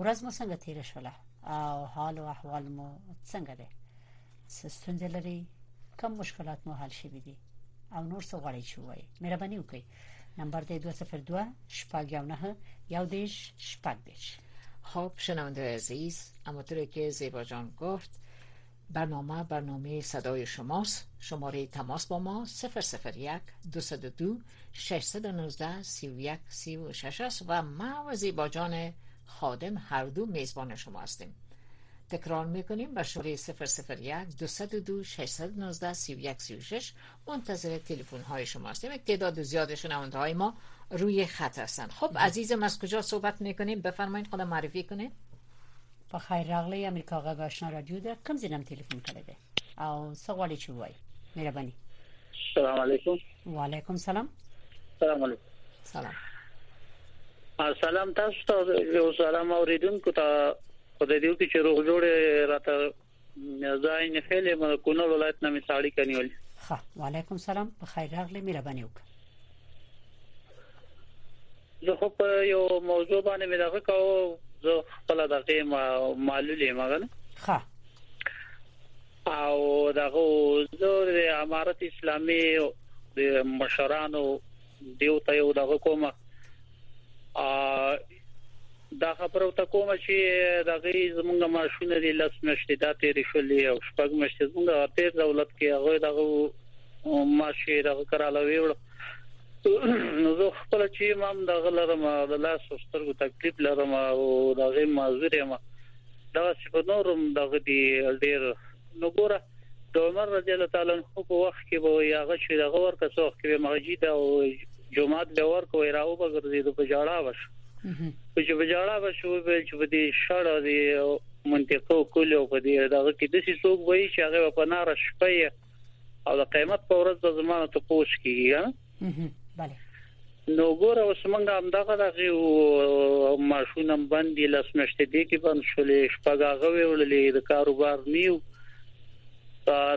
ورځ مو څنګه تیر شوله او حال او احوال مو څنګه دی ستونزې لري کم مشکلات مو حل شوي دي او نور څه غواړئ چې وایي مهرباني وکړئ نمبر دی 202 شپږ یو نه یو دیش شپږ دیش خب شنونده عزیز اما طوری که زیبا جان گفت برنامه برنامه صدای شماست شماره تماس با ما 001 202 619 31 36 است و ما و زیبا جان خادم هر دو میزبان شما هستیم تکرار میکنیم به شماره 001 202 619 31 36 منتظر تلفن های شما هستیم تعداد زیاد شنونده های ما روی خط هستند خب بله. عزیزم از کجا صحبت میکنیم بفرمایید خدا معرفی کنه په خیر راغلی امریکا غږ آشنا رادیو ده کوم زینم تلفن کړی دی او څه غواړي چې وایي مهرباني السلام علیکم وعلیکم سلام السلام علیکم سلام سلام تاسو ته یو سلام اوریدونکو ته خدای دې وکړي چې روغ جوړ راته زه عین خیل یم د کونړ ولایت نه مې ساړی کنیول ښه وعلیکم سلام په خیر راغلی مهرباني وکړه زه خو په یو موضوع باندې مې دغه کاو زه خپل دغه معلولې مګنه ښه او دغه زه د امارت اسلامي د مشرانو دیو ته یو دغه کومه دا خبره ته کوم چې دا غي زمونږ ماشونه دي لس مشته دا تیر شولې او شپږ مشته زمونږ تیر دولت کې هغه دغه ماشه دغه کراله ویوړ نو زه خپل چې امام دغه لرم د لاس سترګو تکلیف لرم او دغه معذور یم دا چې په نورم دغه دی ډیر نو ګوره د عمر رضی الله تعالی عنہ په وخت کې به یا غ چې دغه ورکه څوخ کې به مسجد او جمعات به ورکو راو به ګرځي د بجاړه وش په چې بجاړه وش وي چې په دې شړ دی منطقه کول او په دې دغه کې د سې څوک وایي چې هغه په نار شپه او د قیامت په ورځ د زمانه ته پوښ کیږي بله نو ګوره اوس موږ هم دغه دغه ماشونه باندې لاس مشته دي کې بند شولې شپږاغه ویولې د کاروبار نیو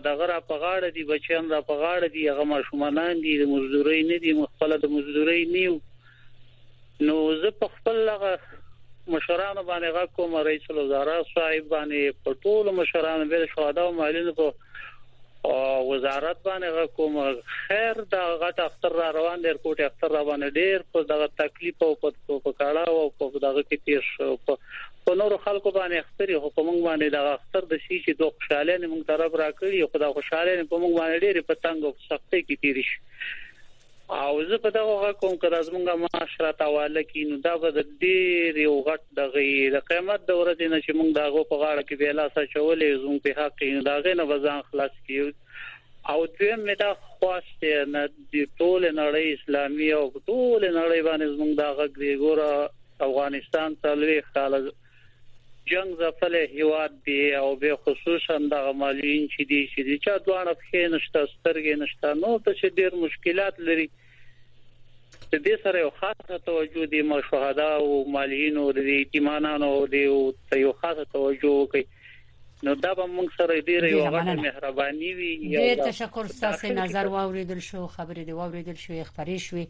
دغه را په غاړه دي بچیان را په غاړه دي هغه ماشومان دي د مزدوري نه دي مخفله د مزدوري نیو نو زه په خپل هغه مشرانو باندې غږ کوم رئیس الوزرا صاحب باندې په ټولو مشرانو به شهدا او معلنو په وزارت باندې غږ کوم خیر دا غټ اختر را روان دی کوټ اختر را باندې ډیر په دغه تکلیف او په کاړه او په دغه کې تیر شو په نور خلکو باندې اختر یو په موږ باندې دغه اختر د شي چې دوه خوشاله نه موږ طرف را کړی خو دا خوشاله نه په موږ باندې ډیر په تنګ او سختۍ کې تیر شي او زه په دغه غږ کوم که دا زمونږ معاش را تاواله کی نو دا به د ډیر یو غټ دغه د قیامت د ورځې نه چې مونږ داغه په غاړه کې به لاسه چولې زمونږ په حق نو داغه نه بزان خلاص کیو او دویم مې دا خواست دی نه د ټول نړۍ اسلامي او ټول نړۍ باندې زمونږ دا غږ دی ګوره افغانستان څلوي خاله جنګ ځپلی هیواد دی او به خصوصا دغه مالوین چې دی چې دی چا دواړه پښې نشته سترګې نشته نو د چې ډیر مشکلات لري د دې سره یو خاصه توجه دی ما شهدا او مالین او د یتیمانانو او د یو خاصه توجه وکړي نو دا به موږ سره ډیره یو غټه مهرباني وي ډیر تشکر ستاسو نظر واوریدل شو خبرې دی واوریدل شو خبرې شوې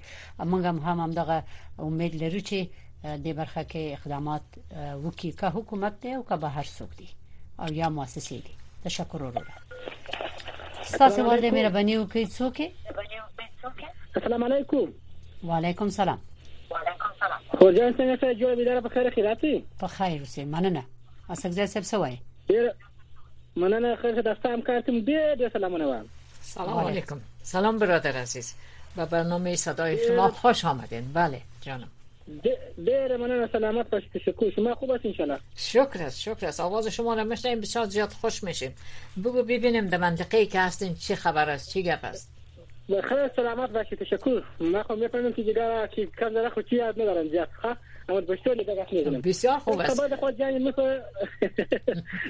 موږ هم هم دغه امید لرو چې د برخه کې اقدامات وکړي که حکومت دی او که به هر څوک دی او یا مؤسسې دي تشکر وروره ستاسو ورته مهرباني وکړئ څوک السلام علیکم وعلیکم سلام وعلیکم سلام خورجان څنګه سره جوړ بيدار په خیر خیراتي په خیر اوسې مننه اڅکزی صاحب څه وایي ډیر مننه خیر د سلام کار کوم ډیر ډیر سلامونه وایم سلام علیکم سلام برادر عزیز به برنامه صدای شما خوش آمدین بله جانم ډیر مننه سلامت باشید تشکر شما خوب هست انشالله شکر است شکر است آواز شما را میشنیم بسیار زیاد خوش میشیم بگو ببینیم در منطقه که هستین چی خبر است چی گپ است د خیر سلامت باشی تشکر من خو میفهمم که جگر کی کم داره خو چی از ندارم زیاد خب اما بشتر لده گفت میدونم بسیار خوب است خبر خود جنگ مثل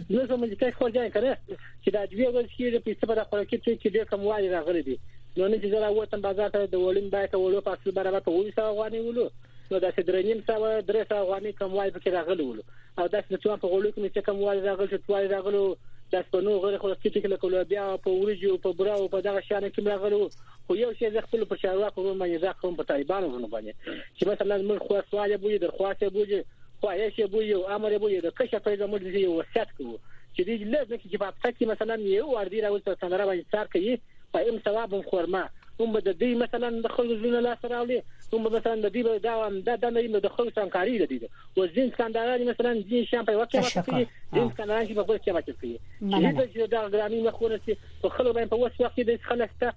مثل مجتک خود جنگ کنه که دا دوی ورز که پیسه بدا خوراکی توی که دیر کم واری را غلی دی نو نه جزر اوتن بازار تا دولین بای تا ولو پاسل برابر تا ووی سا غوانی ولو نو دا سه درنیم سا و دره سا غوانی کم واری بکی را غلی ولو او داسې د چوان په غولو کې مې چې کوم واري راغل چې تواري راغلو د سپنو غره خو رسکي ټکي لکه لوبیا په وریجو په برا او په دغه شانه کې راغلو خو یو شی زه خپل پر چارواکو ورو باندې زه کوم په طالبانو ورو باندې چې مثلا موږ خو سوال بوجي درخواست بوجي خو یې شی بوجي او امر بوجي د کشه په زموږ یو وصیت کوو چې دې لږ نه چې په پټه کې مثلا یو ور دی راوځي سندره باندې څار کوي په ام ثواب خورما هم به د دوی مثلا د خلکو زړونه لاسته راوړي هم به مثلا د دوی به دا دا دنده وي نو د خلکو سره همکاري لري اوس ځینې سکاندالان مثلا ځینې شیان په یوه کې واقع کېږي ځینې سکاندالان چې په بل کې واقع کېږي هیڅ چې دا ګرامي مخ ونسي په خلکو باندې په وس وخت کې د خلک ته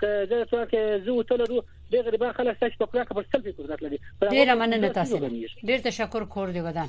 که زه څو کې زه وتلرو د غریبان خلک چې په کلاکه پر سلفي قدرت لري ډیر مننه تاسو ډیر تشکر کور دی ودان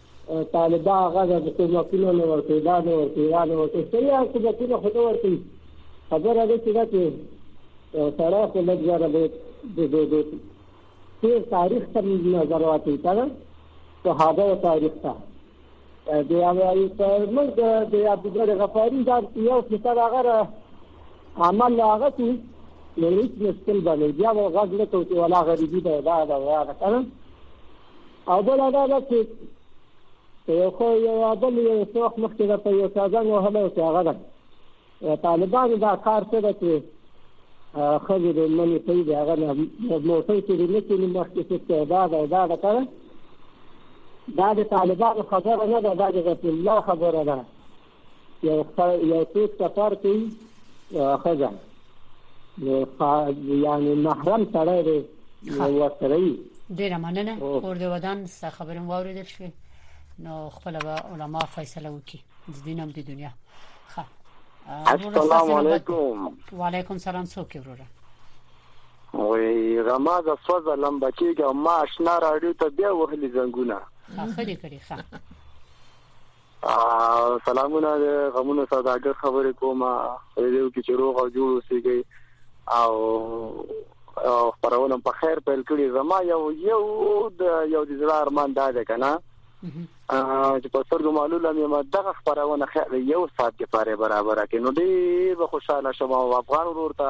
طالبا هغه د حکومتونو نه ورته دا نه ورته دا نه ورته سړي حکومتونه خو نه ورته خبره ده چې دا چې سړی خو لږ زره به د دې د تېر تاریخ ته نظر واچوي که نه صحابه او تاریخ ته د موږ د عبدالبر غفاري دا یو کتاب هغه عمل هغه چې نو هېڅ مشکل به نه بیا به غږ نه کوو چې ولا غریبي ده دا ده دا ده که نه او بله دا ده چې یو خو یو بل یو څه وخت مخکې درته یو چا زنګ وهلی و چې هغه ده طالبانو دا کار څه ده چې ښځې د منې کوي د هغه نه موټۍ کې دې نه کېني مخکې چې دا ده دا ده که دا د طالبانو خبره نه ده دا د رسول الله خبره ده یو یو څوک سفر کوي ښځه نو یعنی محرم سړی دی ورسره وي ډیره مننه کور دی ودان ست خبرم واوریدل شوې نو خپل به علما فیصله وکي د دین هم د دنیا ښه السلام علیکم وعلیکم سلام څوک وروره وی غما د سوز لمبه کېږي ما آشنا راډیو ته بیا وهلي زنګونه خخه دې کړی خه سلامونه د غمونو سوداګر خبرې کوم په دې کې چې روغ او جوړ اوسېږي او خبرونه په خیر پیل کړي زما یو یو د یو د زړه ارمان دا ده کنه چې په سترګو معلومه مې ما دغه خبرونه خیر یو ساعت کې پاره برابر کړي نو ډېر به خوشاله شوم او افغان ورور ته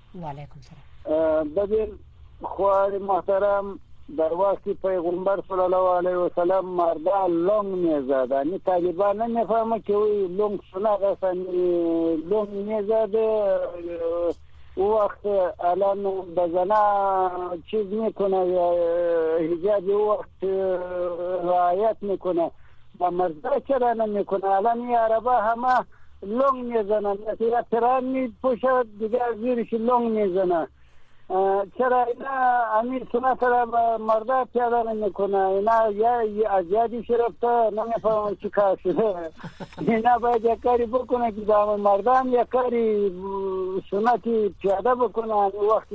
وعلیکم سلام. ببر خوار محترم در وقت پیغمبر صلی الله علیه و سلم مردا لونگ میزد امی طالبان نمیفهمه که وی لونگ سنا غس لونگ میزد او وقت الان به زنا چیز میکنه حجاب او وقت رعایت میکنه و مزدا چه را نمی کنه الان این عربا همه لنگ میزنن یا تران می پوشه دیگه زیرش لنگ میزنه چرا اینا امیر سنا سره مرده پیاده نمیکنه اینا یا از یادی شرفته نمیفهمم چی کار شده اینا باید یک کاری بکنه که دام مرده هم یک کاری سنتی پیاده بکنه وقت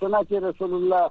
سنتی رسول الله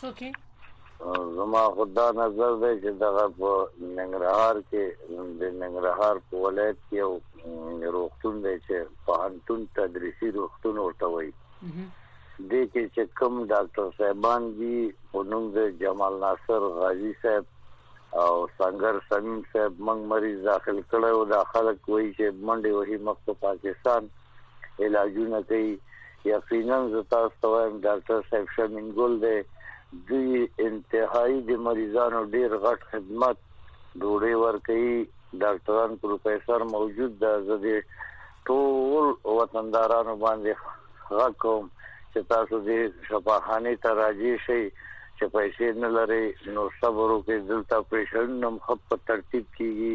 څوکي زما خدا نظر دی چې دغه په ننګرهار کې د ننګرهار په ولایت کې یو روغتون دی چې په هنتون تدریسي روغتون ورته وایي د کې چې کوم ډاکټر صاحبان دي په نوم د جمال ناصر غازی صاحب او سنگر سمیم صاحب موږ مریض داخل کړو دا خلک وایي چې منډه وهي مخ په پاکستان علاجونه کوي یقینا زه تاسو ته وایم ډاکټر صاحب شمین ګل دی دوی انتهایی د مریضانو ډیر غټ خدمت ډوډۍ ورکوي ډاکټران پروفیسور موجود ده زه د ټول وطندارانو باندې غږ کوم چې تاسو د شفاخانه ته راځي شي چې پیسې نه لري نو صبر وکړئ دلته پریشرونه مخ په ترتیب کیږي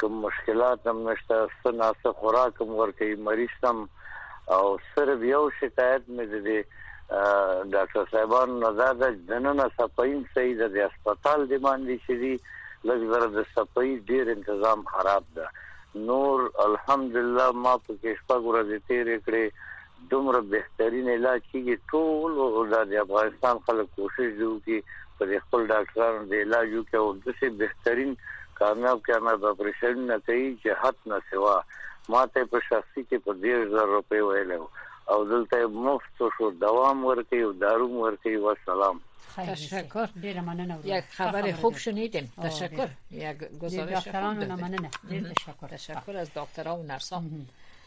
کوم مشکلات هم نشته څه ناڅه خوراک هم ورکوي مریض ته هم او صرف یو شکایت مې د دې ډاکټر صاحبانو نه دا ده چې دننه صفایي هم صحیح ده د هسپتال د باندې چې دي لږ زره د صفایي ډېر انتظام خراب ده نور الحمدلله ما پکې شپږ ورځې تېرې کړې دومره بهترین علاج کیږي ټول د افغانستان خلک کوشش دی وکړي په دې خپل ډاکټرانو د علاج وکړي او داسې بهترین کامیاب کامیاب اپریشن نه کوي چې حد نه سوا ما ته په شخصي کې په دېرش زره روپۍ ویلی او دلته مفت شو دوام ورکوي او داروم ورکوي والسلام تشکر ډیر مننه یک خبر خوب شنیدیم تشکر یک گزارش خوب دکترانو مننه ډیر تشکر تشکر از دکترها و نرسان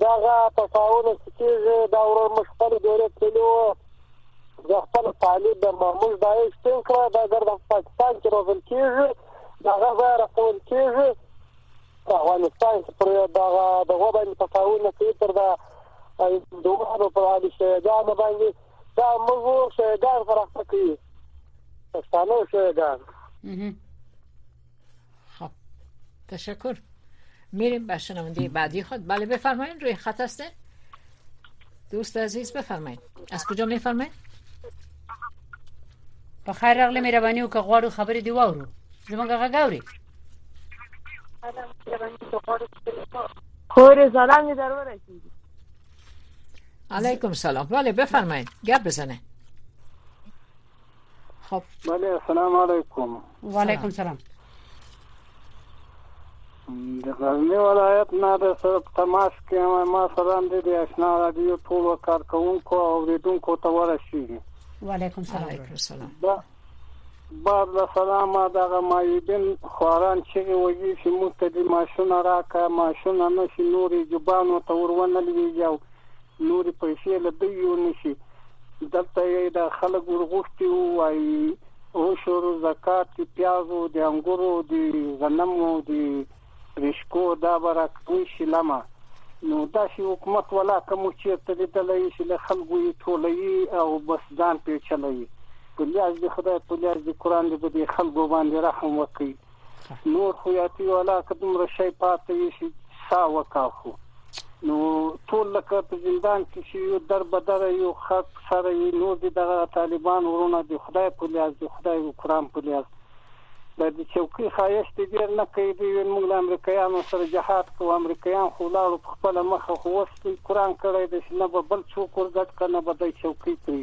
دغه تفاونه چې کېږي دا ورور موږ خپل دورې تللي وو زه خپل طالب یم موږ دا یې شتین کړه دا ګرده په پاکستان کې روزل کېږي د هغه ځای رسول کېږي په افغانستان کې پر دغه دغه باندې تفاونه کوي پر دا هندوانو پر عالي شهیدانو باندې دا موږ شهیدان فرخته کوي پښتانه شهیدان خب تشکر میریم به شنونده بعدی خود بله بفرمایید روی خط هستین دوست عزیز بفرمایید از کجا میفرمایید په خیر راغلی مهرباني وکړه غواړو خبرې دی واورو زمونږ غږ اوري خور سلام یې در ورسېږي علیکم سلام بله بفرمایید گپ بزنه خب بله السلام علیکم وعلیکم السلام د غزنی ولایت نه د سره تماس کې ما سره اند دي آشنا رادیو ټول کارکونکو او ریډونکو ته ورسیږي وعلیکم السلام بعد له سلامه دغه مایدین خواران چې وږي چې موږ ته د ماشونه راکه ماشونه نشي نورې جبانو ته ورونه لوي یو نورې پیسې له دوی یونیسي. دلته یې دا خلک ورغوښتي وو، وایي، عشر، زکات، د پیازو، د انګورو، د غنمو، د رشکو دا به راکوي شلمه. نو داسې حکومت ولاکه مو چېرته لیدلی چې له خلکو یې ټولوي او بس ځان پېچلی وي. په لیاز د خدای په لیاز د قران دې په دې خلکو باندې رحم وکړي. نور خو یاتي ولا که دومره شی پاتې وي چې سا وکاخو نو ټول لکه په زندان کې چې یو در بدر یو خط سره یو نور دي دغه طالبان ورونه د خدای په لیاز د خدای او قران په لیاز د دې چوکۍ خایست ډیر نه کوي دی موږ له امریکایانو سره جهاد کوو امریکایان خو لاړو په خپل مخه خو وسلی قران کړی د نه به بل څوک ورګټ کنه به د چوکۍ پری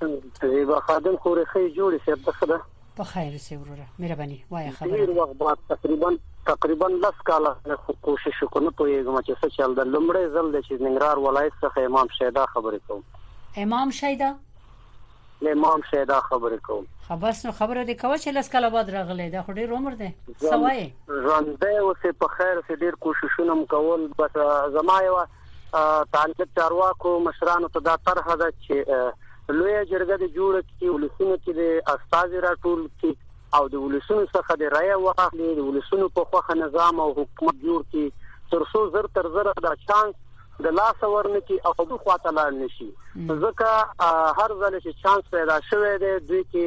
زیبا خادم خورې خې جوړې صاحب ده خدا په خیر سي وروره مهرباني وای خبره ډیر وخت بعد تقریبا تقریبا لس کاله کوشش وکړ نه پوهیږم چې څه چل د لمړې ځل د چې ننګرهار ولایت څخه امام شیدا خبرې کوم امام شیدا له امام شیدا خبرې کوم خو بس نو خبره دې کوي چې لس کاله بعد راغلې دا خو ډیر عمر دی سوای ژوندې اوسې په خیر سي ډیر کوششونه کوم بس زما یو طالب چارواکو مشرانو ته دا طرحه ده چې لوی جرګه د جوړ کی ولسونو کې د استاذ راټول کی او د ولسونو څخه د رای واخلي د ولسونو په خوخه نظام او حکومت جوړ کی تر څو زر تر زر دا چانس د لاس ورنه کی او په خواته لاړ نشي ځکه هر ځل چې چانس پیدا شوه دی دوی کې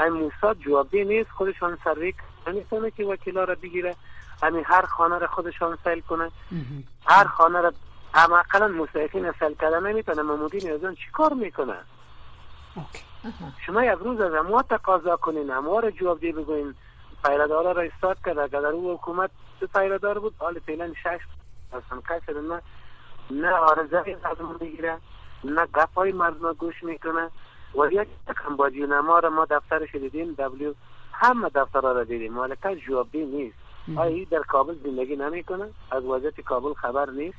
همین موسیسات جوابی نیست خودشان سروی نیستانه که وکیلا را بگیره همین هر خانه را خودشان سیل کنه هر خانه را اما اقلا مسایفین سیل کرده نمیتونه ممودین از چی کار میکنه شما یک روز از ما تقاضا کنین اما رو جواب دی بگوین پیره دارا را استاد کرد اگر او حکومت سه پیره دار بود حال فعلا شش هستن کسی رو نه نه آرزه مردم میگیره نه گپ های مردم گوش میکنه و یک کم بادی نما را ما دفتر شدیدیم دبلیو همه دفتر را دیدیم ولی کس جوابدی نیست آیا این در کابل زندگی نمیکنه از وضعیت کابل خبر نیست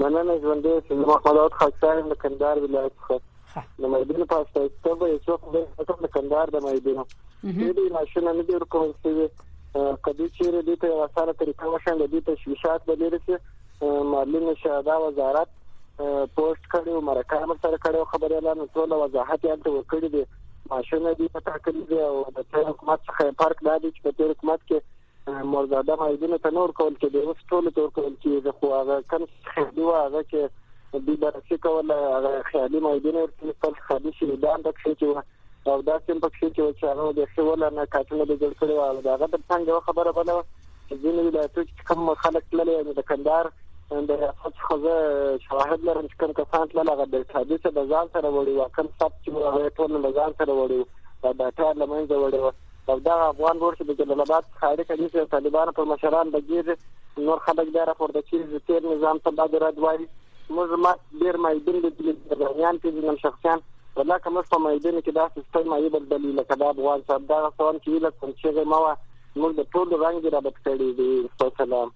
مننه ژوندې اوسې زه محمد داود خاکسا یم له کندهار ولایت څخه د مایدینو په استازیتوب به یو څوک د کندهار د مایدینو دې ماشوم نه دی ورکول شوی کدی چیرې دې ته یو سره طریقه وشان دې ته شیشات به لري چې معلوم شه دا وزارت پوسټ کړو مرکه هم سره کړو خبري اعلان ټول وضاحت یې ته وکړي دي ماشوم دې په تاکل دی او د حکومت څخه فرق دا دی چې په حکومت کې مورزاده مایدونو ته نه ورکول کېدې اوس ټولو ته ورکول کېږي خو هغه کم خیالي وه هغه چې دوی بررسي کوله هغه خیالي مایدونه ورته ویستل خیالي شهیدان پکښې چې وه او داسې هم پکښې چې وه چې هغه بیخي وله نه کاټونه به جوړ کړي وه د هغه تر څنګ یوه خبره بله وه چې ځینې ولایتو کې کوم خلک تللی یعنې د کندهار د ریاست څخه زه شواهد لرم چې کوم کسان تلل هغه د ټابیسه د ځان سره وړي وه کوم ثبت چې هغه ټول له ځان سره وړي وه دا ډاټا له منځه وړي وه او دغه افغان ورور چې د جلال آباد څخه اړیکه نیسي او طالبانو پر مشران لګېږي نور خلک بیا راپورته کېږي تېر نظام ته بد رد وایي موږ زما ډېر معیدین لیدلي دي ځانیان پېژنم شخصیان ولا که موږ په معیدینو کې داسې ستر معیب بلي لکه دا افغان صاحب دغه سوال کې هیله کوم چیغې مه وه موږ د ټولو رنګ دې رابط کړی دی سلام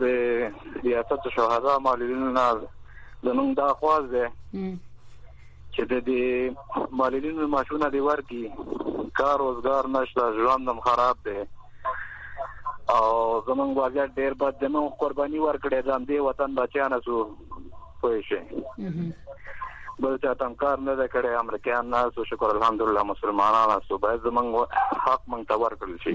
د ریاست شهدا معلولینو نه زمونږ دا خواز ده چې د دې معلولینو ماشونه دی ورکی کار روزګار نشته ژوند هم خراب دی او زمونږ وضعیت ډیر بد دی موږ قرباني ورکړې ده دې وطن بچیانه سو پوه شي بل چا تم کار نه ده کړې امریکایان نه سو شکر الحمدلله مسلمانان سو باید زمونږ حق مونږ ته ورکړل شي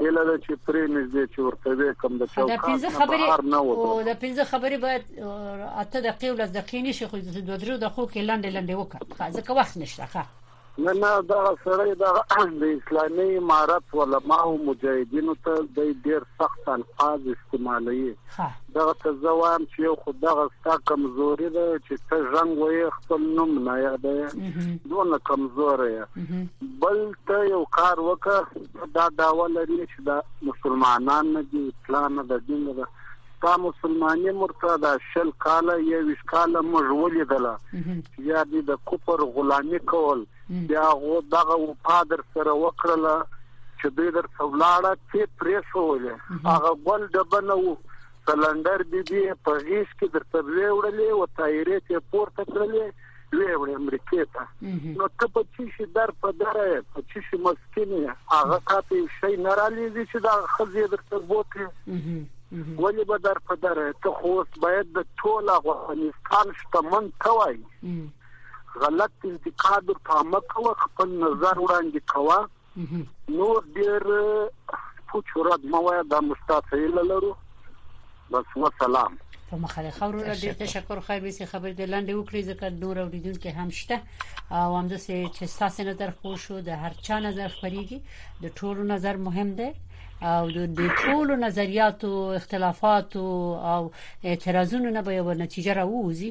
هله ده چې پرې نږدې چې ورته وې کوم د چوکات دا پنځه خبرې او دا پنځه خبرې باید اته دقیقې ولز دقیقې نشي خو د دوه درو دقیقو کې لاندې لاندې وکړه ځکه وخت نشته ښه نه نه دا سره دا د اسلامي امارت علما او مجاهدینو ته د ډیر سخت الفاظ استعمالوي ښه دغه ته زه وایم چې یو خو دغه ستا کمزوري ده چې ته ژنګ وې خپل نوم نه یادې دونه کمزوري بل ته یو کار وکړه دا داوا لري چې دا مسلمانان نه دي اسلام نه دي نه دا مسلمانې مرته دا شل کاله یو ویش کاله موږ ولیدله چې یا دې د کوپر غلامي کول چې هغو دغه وفا درسره وکړله چې دوی درته ولاړه چې پرېښوولې هغه ګل ډبه نه و سلندر بي بي په غیش کې درته وړلې او تایرې ته پورته کړلې وی وړې امریکې ته نو ته په چی شي در په در په چی شي مسکینه هغه ته شي نه را لېږي چې دا خزې درته بوتي ولی به در په در ته خو باید د ټول افغانستان شتمن ته وای غلط انتقاد ورته مه کوه خپل نظر وړاندې کوه نور ډیر پوچ ورد مو وای دا مستاته هیله لرو بس وسلام په مخه د خبرو له ډیر تشکر خو به سي خبرې د لاندې وکړي ځکه نور اوریدونکو هم شته او هم د سي چې ساسې نظر خو شو د هر چا نظر خبريږي د ټولو نظر مهم دی او د ټولو نظریاتو اختلافات او اعتراضونو نه به یو نتیجه راووزي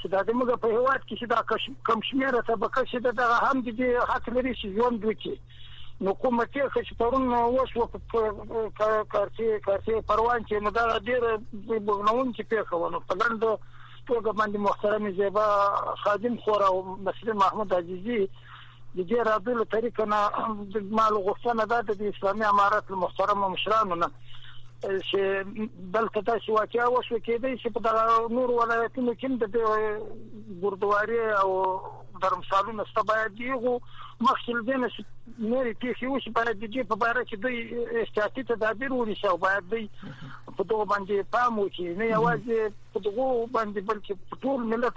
چې دا زموږ په هیواد کې چې دا کم شمېره طبقه چې د دغه هم د دې حق لري چې ژوند وکړي نو کومه پېښه چې پرون وشوه په کارتي کارتي پروان کې نو دا ډېره بغنونکې پېښه ونه په لنډ توګه باندې محترم زیبا خادم خورا او مسلم محمود عزیزي د دې راډیو له طریقه نه زما له غوښتنه دا ده د اسلامي امارت له محترمو مشرانو نه چې دلته داسې واقعیا وشو کېدای شي په دغه نور ولایتونو کې د دې ګردواري او درمسالونه ست باید دیغو مخکې دې نه نورې پیښې وشي باید د دې په اړه چې دوی احتیاطي تدابیر ونیسي او باید دوی په دغه باندې پام وکړي نه یوازې په دغه باندې بلکې په ټول ملت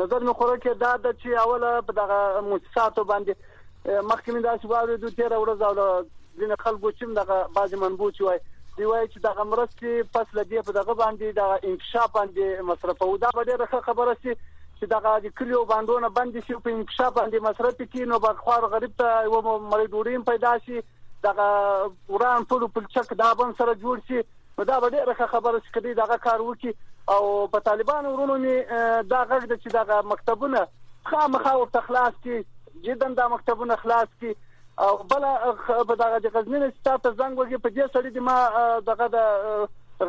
نظر مې خوره کې دا د چې اوله په دغه موسساتو باندې مخکې مې داسې واورېدو تیر ورځ او ځینې خلکو چې دغه بعضې منبو چې وای دی وای چې دغه مرستې پس لدی په دغه باندې د انکشاف باندې مصرفو دا به ډېره ښه خبره سي چې دغه د کلیو باندونه بند شي په انکشاف باندې مصرف کړي نو بخوار غریب ته یو مړی ډوډۍ پیدا شي دغه وران ټول پلچک دا بن سره جوړ شي نو دا به ډېره ښه خبره شي که دوی دغه کار وکړي او په طالبانو ورونو مې دا غږ ده چې دغه مکتبونه خامخا ورته خلاص کړي جدا دا مکتبونه خلاص کړي او بل په دغه د غزنی نه چې تاسو زنګ وګي په دې سړي د ما دغه د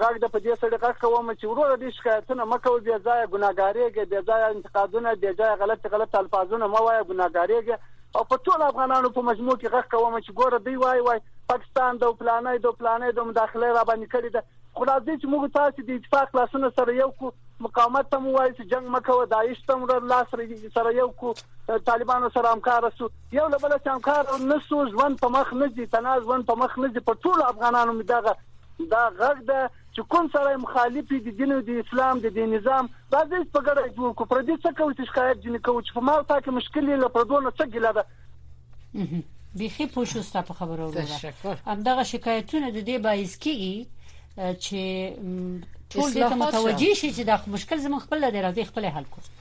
غږ د په دې سړي غږ کوم چې وروره دې شکایتونه مکو بیا ځای ګناګاریږي بیا ځای انتقادونه بیا ځای غلط غلط الفاظونه مو وایي ګناګاریږي او په ټولو افغانانو په مجموع کې غږ کوم چې ګوره دوی وای وای پاکستان د پلانې د پلانې د مداخله را باندې کړې ده خو راځي چې موږ تاسو د اتفاق لاسونه سره یو کو مقاومت ته مو وایي چې جنگ مکوه داعش ته مو لاس سره یو کو طالبانو سره همکار شو یو له بل سره همکار نه شو ژوند په مخ نه دي تناز ژوند په مخ نه دي په ټول افغانانو مې دغه دا غږ ده چې کوم سړی مخالف وي د دین او د اسلام د دې نظام راځئ چې په ګډه یې جوړ کړو پردي څه کوي چې شکایت ځینې کوو چې په ما او تا کې مشکل یې له پردو نه څه ګیله ده بیخي پوه شو ستا په خبرو وروره همدغه شکایتونه د دې باعث کیږي چې ټول دې ته متوجي شي چې دا مشکل زموږ خپل دی راځي خپل حل کړو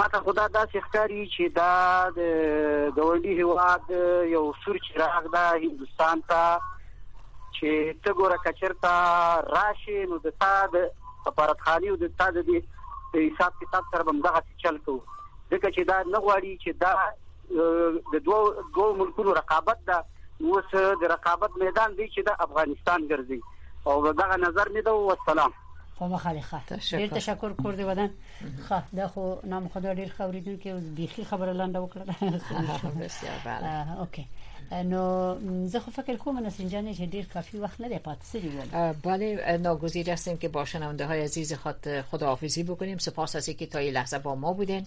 ماته خو دا داسې ښکاري چې دا د ګاونډي هېواد یو سور چراغ ده هندوستان ته چې ته ګوره که چېرته راشې نو د تا د سفارتخانې او د تا د دې د حساب کتاب سره به همدغسې چل کوو ځکه چې دا نه غواړي چې دا د دوه دوه ملکونو رقابت ده اوس د رقابت میدان دی چې د افغانستان ګرځي او دغه نظر مې ده او السلام خو مخالي ښه ډیر تشکر کور دی ودان ښه دا خو نام خدا ډیر خوریدون کې اوس بيخي خبره لاندې وکړه بسیار بله اوکي نو زه خو فکر کوم نسرین جان چې ډیر کافی وخت نه دی پاتې سری ول بله ناگزیر هستیم که با شنونده های عزیز خود خداحافظی بکنیم سپاس از اینکه تا این لحظه با ما بودین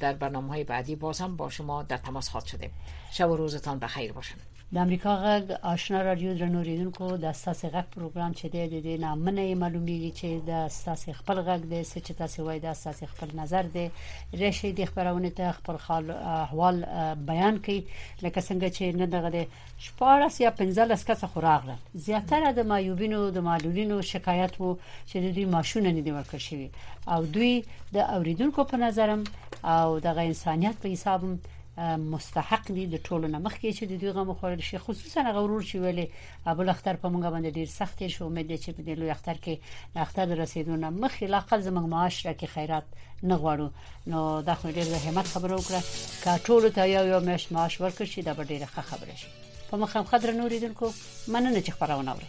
در برنامه های بعدی باز هم با شما در تماس خواهد شدیم شب و روزتان بخیر باشند د امریکا غږ آشنا رادیو درنوریدونکو د ستاسو غږ پروګرام چې دی د دې نامنه معلومیږي چې د ستاسو خپل غږ دی چې تاسو وایي د ستاسو خپل نظر دی راشي د خبرونه ته خپل حال احوال بیان کړئ لکه څنګه چې نه دغه شپاړس یا پنځلس کسه خو راغلل زیاتره د معیوبینو د معلولینو شکایت وو چې د دوی ماشونه نه دی ورکړ شوی او دوی د اوریدونکو په نظرم او د غیر انسانیت په حساب مستحق دي د ټولو نه مخکې چې د دوی غو مخورل شي خصوصا هغه ورور چې ویلي ابل اختر په مونږ باندې ډیر سخت شي امید دی چې په دې لوی اختر کې د اختر رسیدو نه مخکې لا خپل زمنګ معاش راکې خیرات نه غواړو نو دا خو ډیر د همت خبره وکړه که ټول ته یو یو میاشت معاش ورکړ شي دا به ډیره ښه خبره شي په مخم خدر نور دونکو مننه چې خبرونه اوري